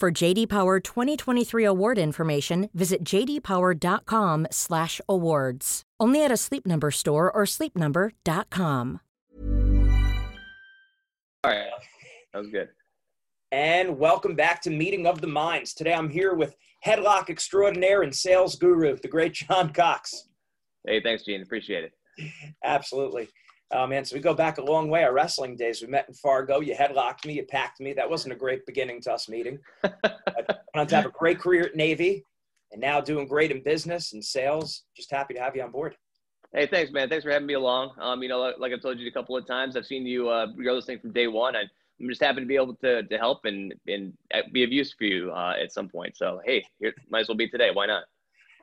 For JD Power 2023 award information, visit jdpower.com/awards. Only at a Sleep Number store or sleepnumber.com. All right, that was good. And welcome back to Meeting of the Minds. Today I'm here with headlock extraordinaire and sales guru, the great John Cox. Hey, thanks, Gene. Appreciate it. Absolutely. Oh, man, so we go back a long way. Our wrestling days. We met in Fargo. You headlocked me. You packed me. That wasn't a great beginning to us meeting. I went on to have a great career at Navy and now doing great in business and sales. Just happy to have you on board. Hey, thanks, man. Thanks for having me along. Um, you know, like, like I've told you a couple of times, I've seen you uh, grow this thing from day one. and I'm just happy to be able to, to help and, and be of use for you uh, at some point. So, hey, here might as well be today. Why not?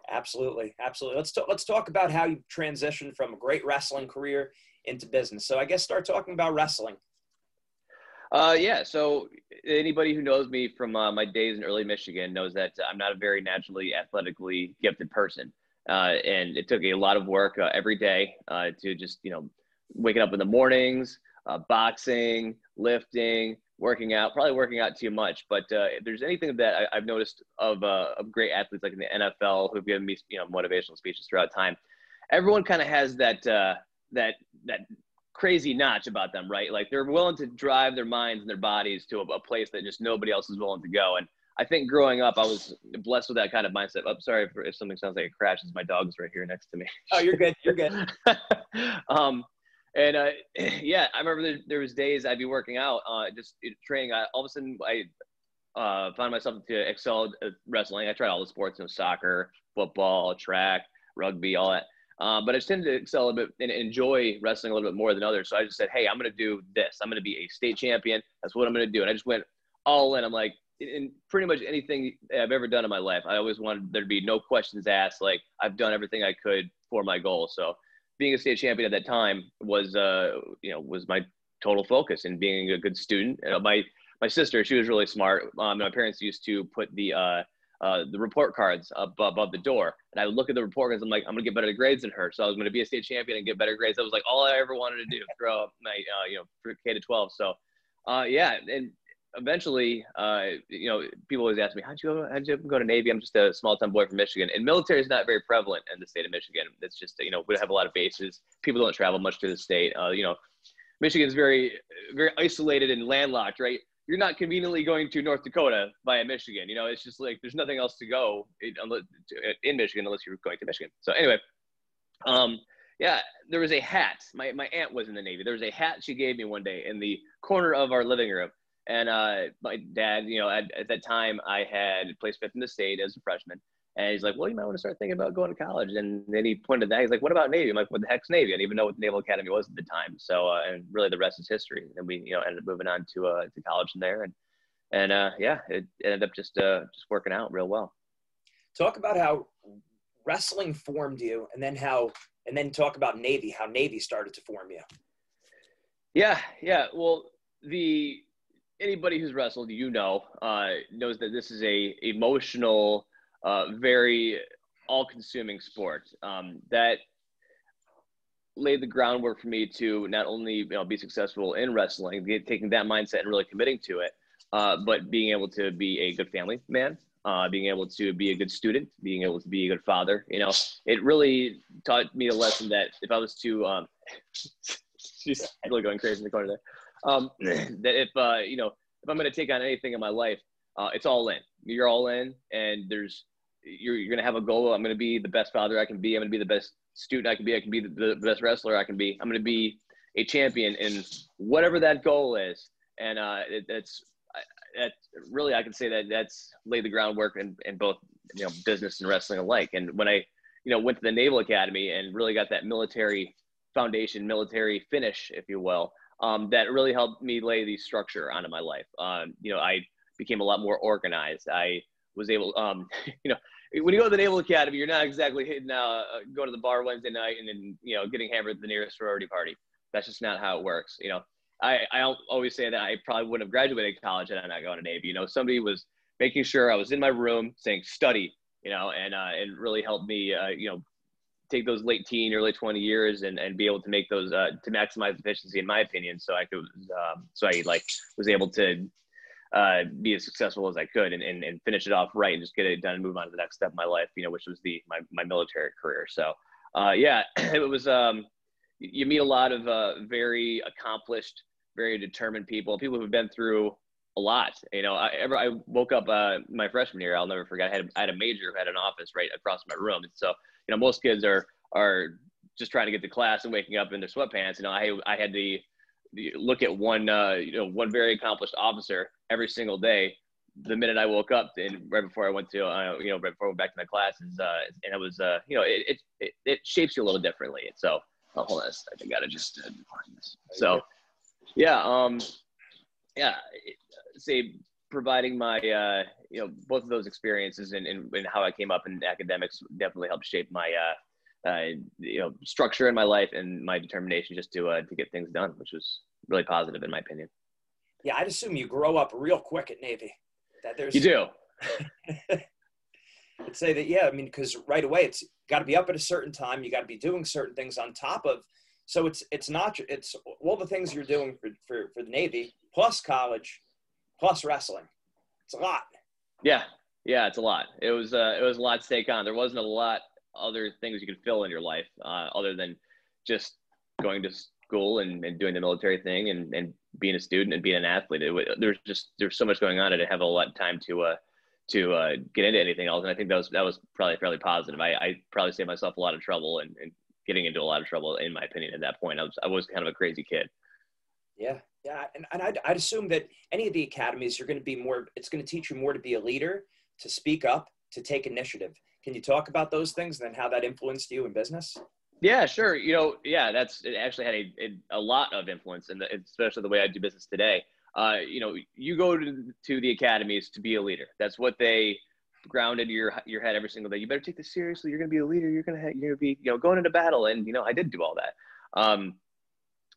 Absolutely, absolutely. Let's talk, let's talk about how you transitioned from a great wrestling career into business. So I guess start talking about wrestling. Uh, yeah. So anybody who knows me from uh, my days in early Michigan knows that I'm not a very naturally athletically gifted person. Uh, and it took a lot of work uh, every day uh, to just, you know, waking up in the mornings, uh, boxing, lifting, working out, probably working out too much. But if there's anything that I, have noticed of, of great athletes like in the NFL who've given me, you know, motivational speeches throughout time, everyone kind of has that, that that crazy notch about them, right? Like they're willing to drive their minds and their bodies to a, a, place that just nobody else is willing to go. And I think growing up, I was blessed with that kind of mindset. I'm sorry if, if something sounds like a crash. It's my dog's right here next to me. Oh, you're good. You're good. um, and uh, yeah, I remember there, there, was days I'd be working out, uh, just training. I, all of a sudden, I uh, found myself to excel at wrestling. I tried all the sports, you know, soccer, football, track, rugby, all that. Um, but I just tended to excel a bit and enjoy wrestling a little bit more than others. So I just said, hey, I'm going to do this. I'm going to be a state champion. That's what I'm going to do. And I just went all in. I'm like, in pretty much anything I've ever done in my life, I always wanted there to be no questions asked. Like I've done everything I could for my goal. So being a state champion at that time was, uh, you know, was my total focus and being a good student. You know, my my sister, she was really smart. Um, my parents used to put the uh, uh, the report cards up above the door. And I would look at the report cards. I'm like, I'm gonna get better grades than her. So I was gonna be a state champion and get better grades. That was like all I ever wanted to do throughout my, uh, you know, K to 12. So, uh, yeah, and eventually, uh, you know, people always ask me, how'd you go? How'd you go to Navy? I'm just a small town boy from Michigan, and military is not very prevalent in the state of Michigan. It's just, you know, we have a lot of bases. People don't travel much to the state. Uh, you know, Michigan is very, very isolated and landlocked, right? You're not conveniently going to North Dakota via Michigan. You know, it's just like there's nothing else to go in, in Michigan unless you're going to Michigan. So anyway, um, yeah, there was a hat. My my aunt was in the Navy. There was a hat she gave me one day in the corner of our living room. And uh, my dad, you know, at, at that time I had placed fifth in the state as a freshman. And he's like, well, you might want to start thinking about going to college. And then he pointed that. He's like, what about Navy? I'm like, what the heck's Navy? I didn't even know what the Naval Academy was at the time. So, uh, and really the rest is history. And we, you know, ended up moving on to, uh, to college from there. And, and uh, yeah, it ended up just, uh, just working out real well. Talk about how wrestling formed you and then how, and then talk about Navy, how Navy started to form you. Yeah. Yeah. Well, the, anybody who's wrestled, you know, uh, knows that this is a emotional, uh, very all-consuming sport um, that laid the groundwork for me to not only you know be successful in wrestling, taking that mindset and really committing to it, uh, but being able to be a good family man, uh, being able to be a good student, being able to be a good father. You know, it really taught me a lesson that if I was to, um, she's really going crazy in the corner there, um, that if, uh, you know, if I'm going to take on anything in my life, uh, it's all in. You're all in, and there's you're, you're going to have a goal. I'm going to be the best father I can be. I'm going to be the best student I can be. I can be the, the best wrestler I can be. I'm going to be a champion in whatever that goal is. And uh, it, it's that really I can say that that's laid the groundwork in, in both you know business and wrestling alike. And when I you know went to the Naval Academy and really got that military foundation, military finish, if you will, um, that really helped me lay the structure onto my life. Um, you know, I became a lot more organized. I was able, um, you know, when you go to the Naval Academy, you're not exactly hitting, uh, going to the bar Wednesday night and then, you know, getting hammered at the nearest sorority party. That's just not how it works. You know, I, I always say that I probably wouldn't have graduated college had I not gone to Navy. You know, somebody was making sure I was in my room saying study, you know, and, uh, and really helped me, uh, you know, take those late teen, early 20 years and, and be able to make those, uh, to maximize efficiency in my opinion. So I could, um, so I like was able to uh, be as successful as I could and, and, and finish it off right and just get it done and move on to the next step of my life, you know, which was the, my, my military career. So, uh, yeah, it was, um, you meet a lot of, uh, very accomplished, very determined people, people who've been through a lot, you know, I ever, I woke up, uh, my freshman year, I'll never forget, I had, I had a major who had an office right across my room. And so, you know, most kids are, are just trying to get to class and waking up in their sweatpants. You know, I, I had the, look at one, uh, you know, one very accomplished officer every single day. The minute I woke up and right before I went to, uh, you know, right before I went back to my classes, uh, and it was, uh, you know, it, it, it, shapes you a little differently. And so, oh, hold on, I gotta just uh, this. So, yeah, um, yeah, say providing my, uh, you know, both of those experiences and, and, and how I came up in academics definitely helped shape my, uh, uh, you know, structure in my life and my determination just to uh, to get things done, which was really positive in my opinion. Yeah, I'd assume you grow up real quick at Navy. That there's you do. I'd say that yeah. I mean, because right away it's got to be up at a certain time. You got to be doing certain things on top of. So it's it's not it's all the things you're doing for, for, for the Navy plus college, plus wrestling. It's a lot. Yeah, yeah, it's a lot. It was uh, it was a lot to take on. There wasn't a lot other things you could fill in your life uh, other than just going to school and, and doing the military thing and, and being a student and being an athlete. There's just there's so much going on. I didn't have a lot of time to uh, to uh, get into anything else, and I think that was that was probably fairly positive. I, I probably saved myself a lot of trouble and, and getting into a lot of trouble, in my opinion. At that point, I was I was kind of a crazy kid. Yeah, yeah, and, and I'd, I'd assume that any of the academies you're going to be more. It's going to teach you more to be a leader, to speak up, to take initiative. Can you talk about those things and then how that influenced you in business? Yeah, sure. You know, yeah, that's it. Actually, had a, a, lot of influence, and especially the way I do business today. Uh, you know, you go to, to the academies to be a leader. That's what they grounded your your head every single day. You better take this seriously. You're going to be a leader. You're going to you're going to be you know going into battle. And you know, I did do all that. Um,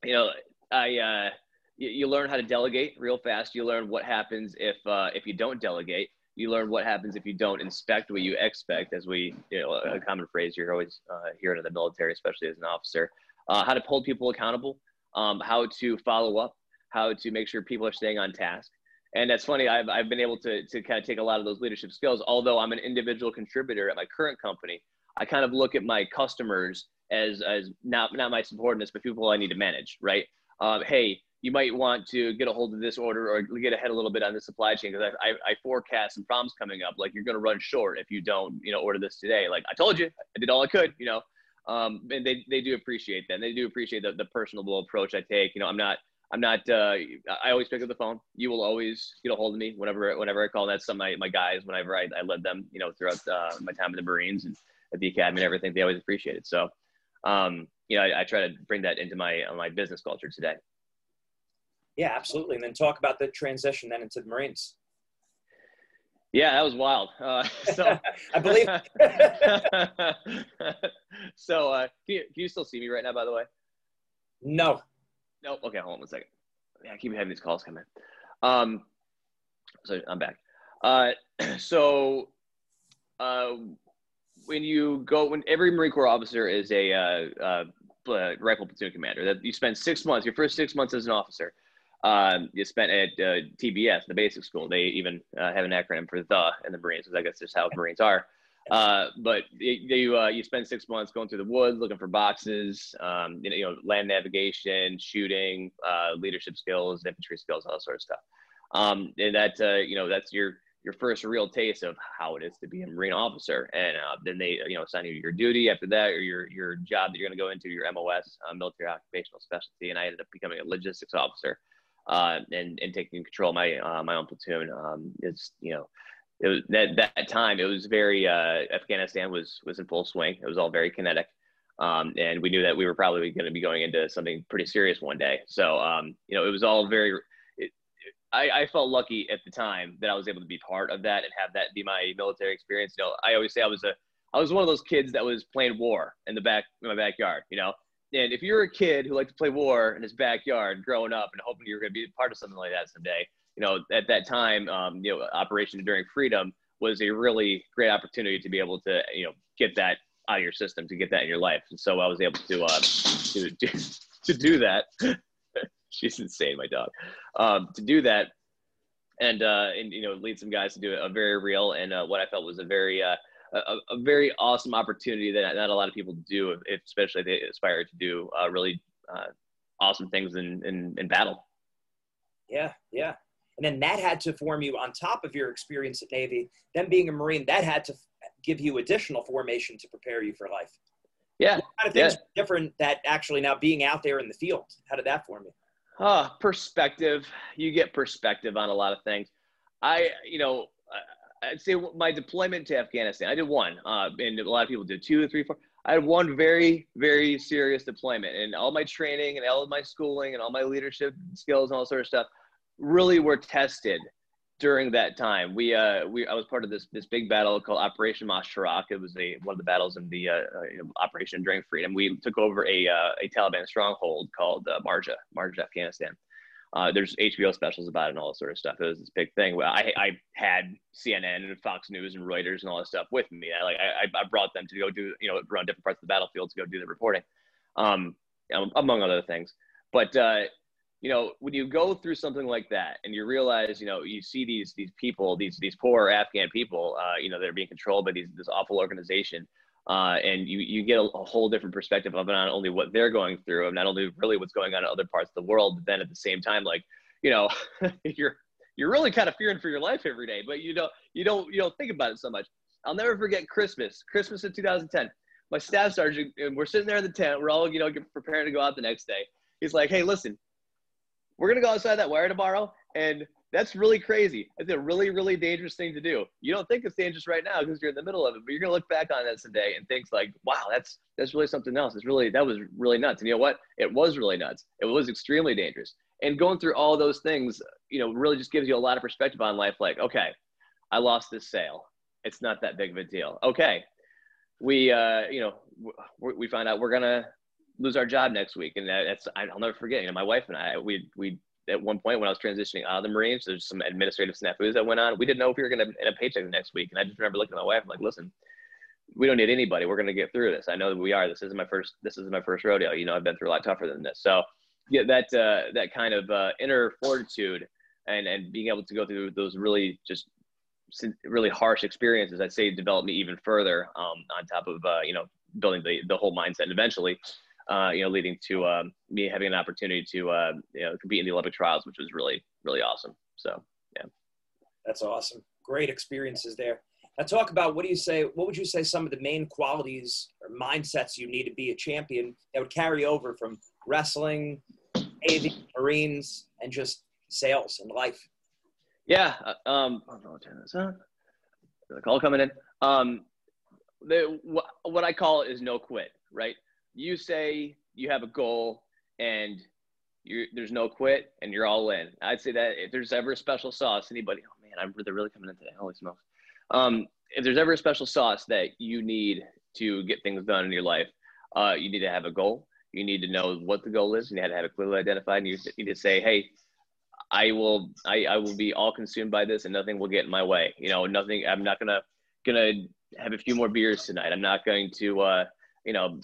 you know, I uh, you, you learn how to delegate real fast. You learn what happens if uh, if you don't delegate you learn what happens if you don't inspect what you expect, as we, you know, a common phrase you're always uh, hearing in the military, especially as an officer. Uh, how to hold people accountable, um, how to follow up, how to make sure people are staying on task. And that's funny. I've, I've been able to, to kind of take a lot of those leadership skills. Although I'm an individual contributor at my current company, I kind of look at my customers as, as not, not my subordinates, but people I need to manage, right? Um, hey, you might want to get a hold of this order or get ahead a little bit on the supply chain because I, I, I, forecast some problems coming up. Like you're going to run short if you don't, you know, order this today. Like I told you, I did all I could, you know. Um, and they, they do appreciate that. And they do appreciate the, the personable approach I take. You know, I'm not I'm not. Uh, I always pick up the phone. You will always get a hold of me whenever whenever I call. That's some of my, my guys. Whenever I, I led them, you know, throughout uh, my time in the Marines and at the academy and everything, they always appreciate it. So, um, you know, I, I try to bring that into my my business culture today. Yeah, absolutely. And then talk about the transition then into the Marines. Yeah, that was wild. Uh, so I believe. so uh, can, you, can you still see me right now? By the way. No. No. Okay, hold on one second. Yeah, I keep having these calls come in. Um, so I'm back. Uh, so uh, when you go, when every Marine Corps officer is a uh, uh, rifle platoon commander, that you spend six months, your first six months as an officer um, you spent at uh, TBS, the basic school. They even uh, have an acronym for the in the Marines, because I guess just how Marines are. Uh, but you uh, you spend six months going through the woods looking for boxes, um, you, know, you know, land navigation, shooting, uh, leadership skills, infantry skills, all that sort of stuff. Um, and that uh, you know that's your your first real taste of how it is to be a Marine officer. And uh, then they you know assign you your duty after that, or your your job that you're going to go into, your MOS, uh, military occupational specialty. And I ended up becoming a logistics officer. And, and taking control of my my own platoon um, is you know it was that that time it was very uh, Afghanistan was was in full swing. It was all very kinetic, um, and we knew that we were probably going to be going into something pretty serious one day. So um, you know, it was all very. It, I, I felt lucky at the time that I was able to be part of that and have that be my military experience. You know, I always say I was a I was one of those kids that was playing war in the back in my backyard. You know, and if you're a kid who liked to play war in his backyard growing up and hoping you're going to be part of something like that someday, you know, at that time, um, you know, Operation Enduring Freedom was a really great opportunity to be able to, you know, get that out of your system, to get that in your life. And so I was able to, uh, to, do, to do that. She's insane, my dog. Um, to do that and, uh, and, you know, lead some guys to do a very real and uh, what I felt was a very, uh, a, a, very awesome opportunity that not a lot of people do, if, especially if they aspire to do uh, really uh, awesome things in, in, in battle. Yeah, yeah. And then that had to form you on top of your experience at Navy. Then being a Marine, that had to give you additional formation to prepare you for life. Yeah. What kind of things yeah. different that actually now being out there in the field? How did that form you? Uh, perspective. You get perspective on a lot of things. I, you know, I'd say my deployment to Afghanistan, I did one, uh, and a lot of people did two, three, four. I had one very, very serious deployment, and all my training and all of my schooling and all my leadership skills and all sort of stuff really were tested during that time. We, uh, we, I was part of this this big battle called Operation Moshtarak. It was a one of the battles in the uh, uh Operation Enduring Freedom. We took over a uh, a Taliban stronghold called uh, Marja, Marja, Afghanistan. Uh, there's HBO specials about it and all that sort of stuff. It was this big thing. Well, I, I had CNN and Fox News and Reuters and all that stuff with me. I like I, I brought them to go do you know run different parts of the battlefield to go do the reporting, um, among other things. But uh, you know, when you go through something like that and you realize, you know, you see these these people, these these poor Afghan people, uh, you know, that are being controlled by these this awful organization, uh, and you you get a, a, whole different perspective of not only what they're going through, and not only really what's going on in other parts of the world, but then at the same time, like, you know, you're you're really kind of fearing for your life every day, but you don't you don't you don't think about it so much. I'll never forget Christmas, Christmas of 2010. My staff sergeant, and we're sitting there in the tent. We're all, you know, preparing to go out the next day. He's like, "Hey, listen, we're gonna go outside that wire tomorrow, and that's really crazy. It's a really, really dangerous thing to do. You don't think it's dangerous right now because you're in the middle of it, but you're gonna look back on that someday and think like, wow, that's that's really something else. It's really that was really nuts. And you know what? It was really nuts. It was extremely dangerous. And going through all those things, you know, really just gives you a lot of perspective on life. Like, okay, I lost this sale. It's not that big of a deal. Okay, we, uh, you know, we find out we're gonna lose our job next week. And that's, I'll never forget, you know, my wife and I, we, we, at one point when I was transitioning out of the Marines, there's some administrative snafus that went on. We didn't know if we were going to get a paycheck the next week. And I just remember looking at my wife, I'm like, listen, we don't need anybody. We're going to get through this. I know that we are. This isn't my first, this is my first rodeo. You know, I've been through a lot tougher than this. So yeah, that, uh, that kind of uh, inner fortitude and, and being able to go through those really just really harsh experiences, I'd say developed me even further um, on top of, uh, you know, building the, the whole mindset and eventually uh, you know, leading to um, me having an opportunity to, uh, you know, compete in the Olympic trials, which was really, really awesome. So, yeah. That's awesome. Great experiences there. Now, talk about what do you say? What would you say some of the main qualities or mindsets you need to be a champion that would carry over from wrestling, Navy, Marines, and just sales and life? Yeah. Uh, um, I'll turn this. The call coming in. Um, the, what, what I call is no quit, right? You say you have a goal and there's no quit and you're all in. I'd say that if there's ever a special sauce, anybody, oh man, I'm they're really coming in today. Holy smokes. Um, if there's ever a special sauce that you need to get things done in your life, uh, you need to have a goal. You need to know what the goal is. You need to have it clearly identified. And you need to say, hey, I will, I, I will be all consumed by this, and nothing will get in my way. You know, nothing. I'm not gonna gonna have a few more beers tonight. I'm not going to. Uh, you know,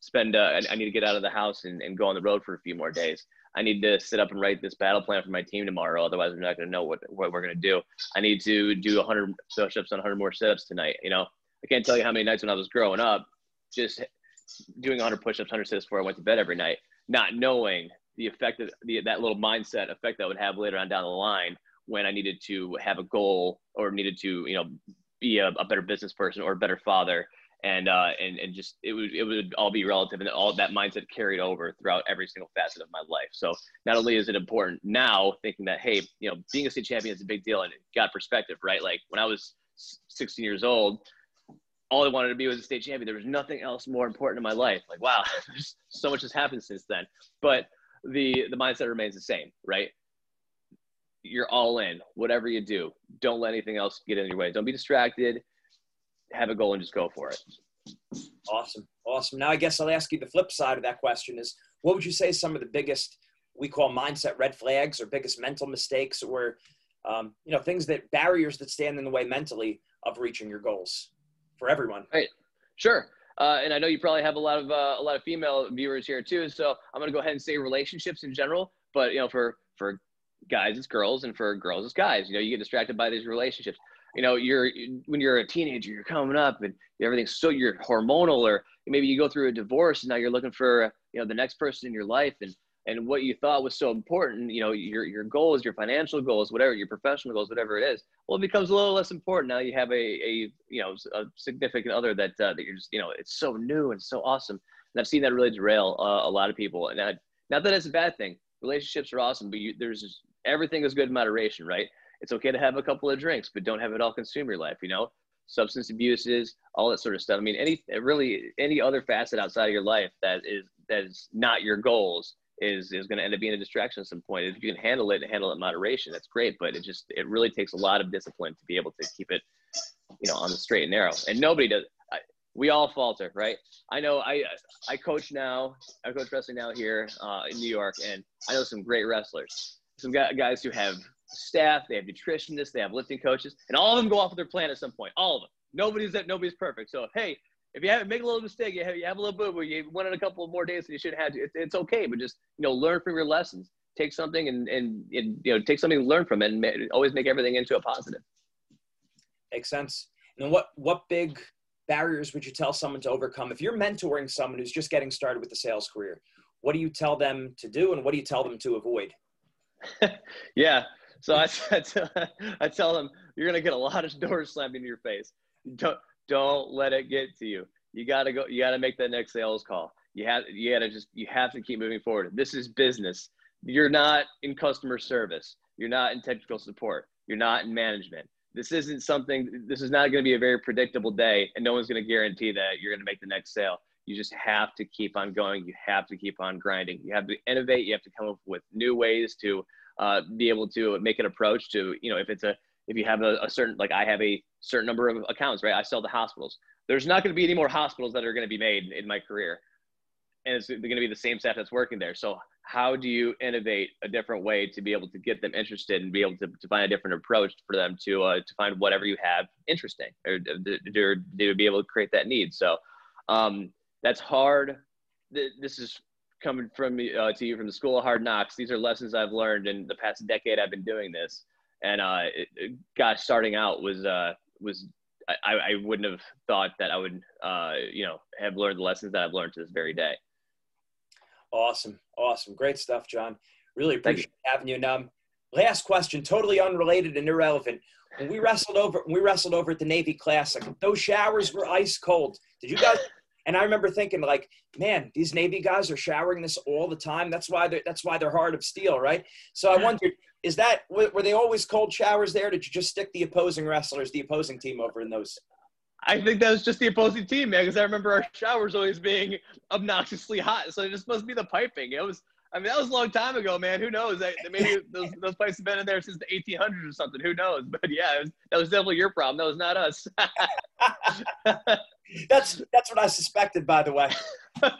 spend, uh, I need to get out of the house and, and go on the road for a few more days. I need to sit up and write this battle plan for my team tomorrow. Otherwise, we're not going to know what, what we're going to do. I need to do 100 push-ups and 100 more sit-ups tonight. You know, I can't tell you how many nights when I was growing up, just doing 100 push-ups, 100 sit-ups before I went to bed every night, not knowing the effect of the, that little mindset effect that would have later on down the line when I needed to have a goal or needed to, you know, be a, a better business person or a better father and uh, and and just it would it would all be relative, and all that mindset carried over throughout every single facet of my life. So not only is it important now, thinking that hey, you know, being a state champion is a big deal, and it got perspective, right? Like when I was 16 years old, all I wanted to be was a state champion. There was nothing else more important in my life. Like wow, so much has happened since then, but the the mindset remains the same, right? You're all in, whatever you do. Don't let anything else get in your way. Don't be distracted have a goal and just go for it. Awesome. Awesome. Now, I guess I'll ask you the flip side of that question is what would you say some of the biggest, we call mindset red flags or biggest mental mistakes or, um, you know, things that barriers that stand in the way mentally of reaching your goals for everyone? Right. Sure. Uh, and I know you probably have a lot of uh, a lot of female viewers here too. So I'm going to go ahead and say relationships in general, but you know, for for guys it's girls, and for girls it's guys. You know, you get distracted by these relationships you know you're when you're a teenager you're coming up and everything's so you're hormonal or maybe you go through a divorce and now you're looking for you know the next person in your life and and what you thought was so important you know your your goals your financial goals whatever your professional goals whatever it is well it becomes a little less important. Now you have a a you know a significant other that uh, that you're just you know it's so new and so awesome. And i've seen that really derail uh, a lot of people. And I, not that it's a bad thing. Relationships are awesome but you, there's everything is good in moderation right it's okay to have a couple of drinks, but don't have it all consume your life, you know? Substance abuses, all that sort of stuff. I mean, any really any other facet outside of your life that is that is not your goals is is going to end up being a distraction at some point. If you can handle it and handle it in moderation, that's great. But it just it really takes a lot of discipline to be able to keep it, you know, on the straight and narrow. And nobody does. We all falter, right? I know I I coach now. I coach wrestling now here uh, in New York, and I know some great wrestlers. Some guys who have staff, they have nutritionists, they have lifting coaches, and all of them go off of their plan at some point. All of them. Nobody's that nobody's perfect. So hey, if you have make a little mistake, you have you have a little bit where you went on a couple of more days than you should have to. It's, it's okay, but just you know learn from your lessons. Take something and, and, and you know take something and learn from it, and always make everything into a positive. Makes sense. And what what big barriers would you tell someone to overcome if you're mentoring someone who's just getting started with the sales career? What do you tell them to do, and what do you tell them to avoid? yeah, so I, I, tell, I tell them, you're going to get a lot of doors slammed in your face. Don't, don't let it get to you. You got to go, you got to make that next sales call. You have, you got to just, you have to keep moving forward. This is business. You're not in customer service. You're not in technical support. You're not in management. This isn't something, this is not going to be a very predictable day and no one's going to guarantee that you're going to make the next sale. You just have to keep on going. You have to keep on grinding. You have to innovate. You have to come up with new ways to uh, be able to make an approach to you know if it's a if you have a, a, certain like I have a certain number of accounts, right? I sell to hospitals. There's not going to be any more hospitals that are going to be made in my career, and it's going to be the same staff that's working there. So how do you innovate a different way to be able to get them interested and be able to, to find a different approach for them to uh, to find whatever you have interesting or to, to, to be able to create that need? So um, that's hard. This is coming from me uh, to you from the School of Hard Knocks. These are lessons I've learned in the past decade. I've been doing this, and uh, it, it, gosh, starting out was uh, was I, I wouldn't have thought that I would uh, you know have learned the lessons that I've learned to this very day. Awesome, awesome, great stuff, John. Really appreciate you. having you. Now, last question, totally unrelated and irrelevant. When we wrestled over, when we wrestled over at the Navy Classic, those showers were ice cold. Did you guys and I remember thinking, like, man, these Navy guys are showering this all the time. That's why they're that's why they're hard of steel, right? So I wondered, is that were they always cold showers there? Did you just stick the opposing wrestlers, the opposing team, over in those? I think that was just the opposing team, man, because I remember our showers always being obnoxiously hot. So it just must be the piping. It was. I mean, that was a long time ago, man. Who knows? Maybe those, those pipes have been in there since the 1800s or something. Who knows? But yeah, was, that was definitely your problem. That was not us. that's that's what I suspected, by the way.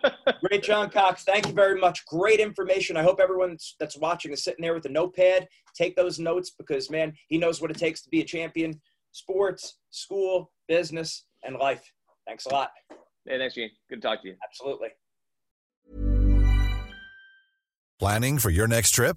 Great, John Cox. Thank you very much. Great information. I hope everyone that's watching is sitting there with a notepad. Take those notes because, man, he knows what it takes to be a champion. Sports, school, business, and life. Thanks a lot. Hey, thanks, Gene. Good to talk to you. Absolutely. Planning for your next trip?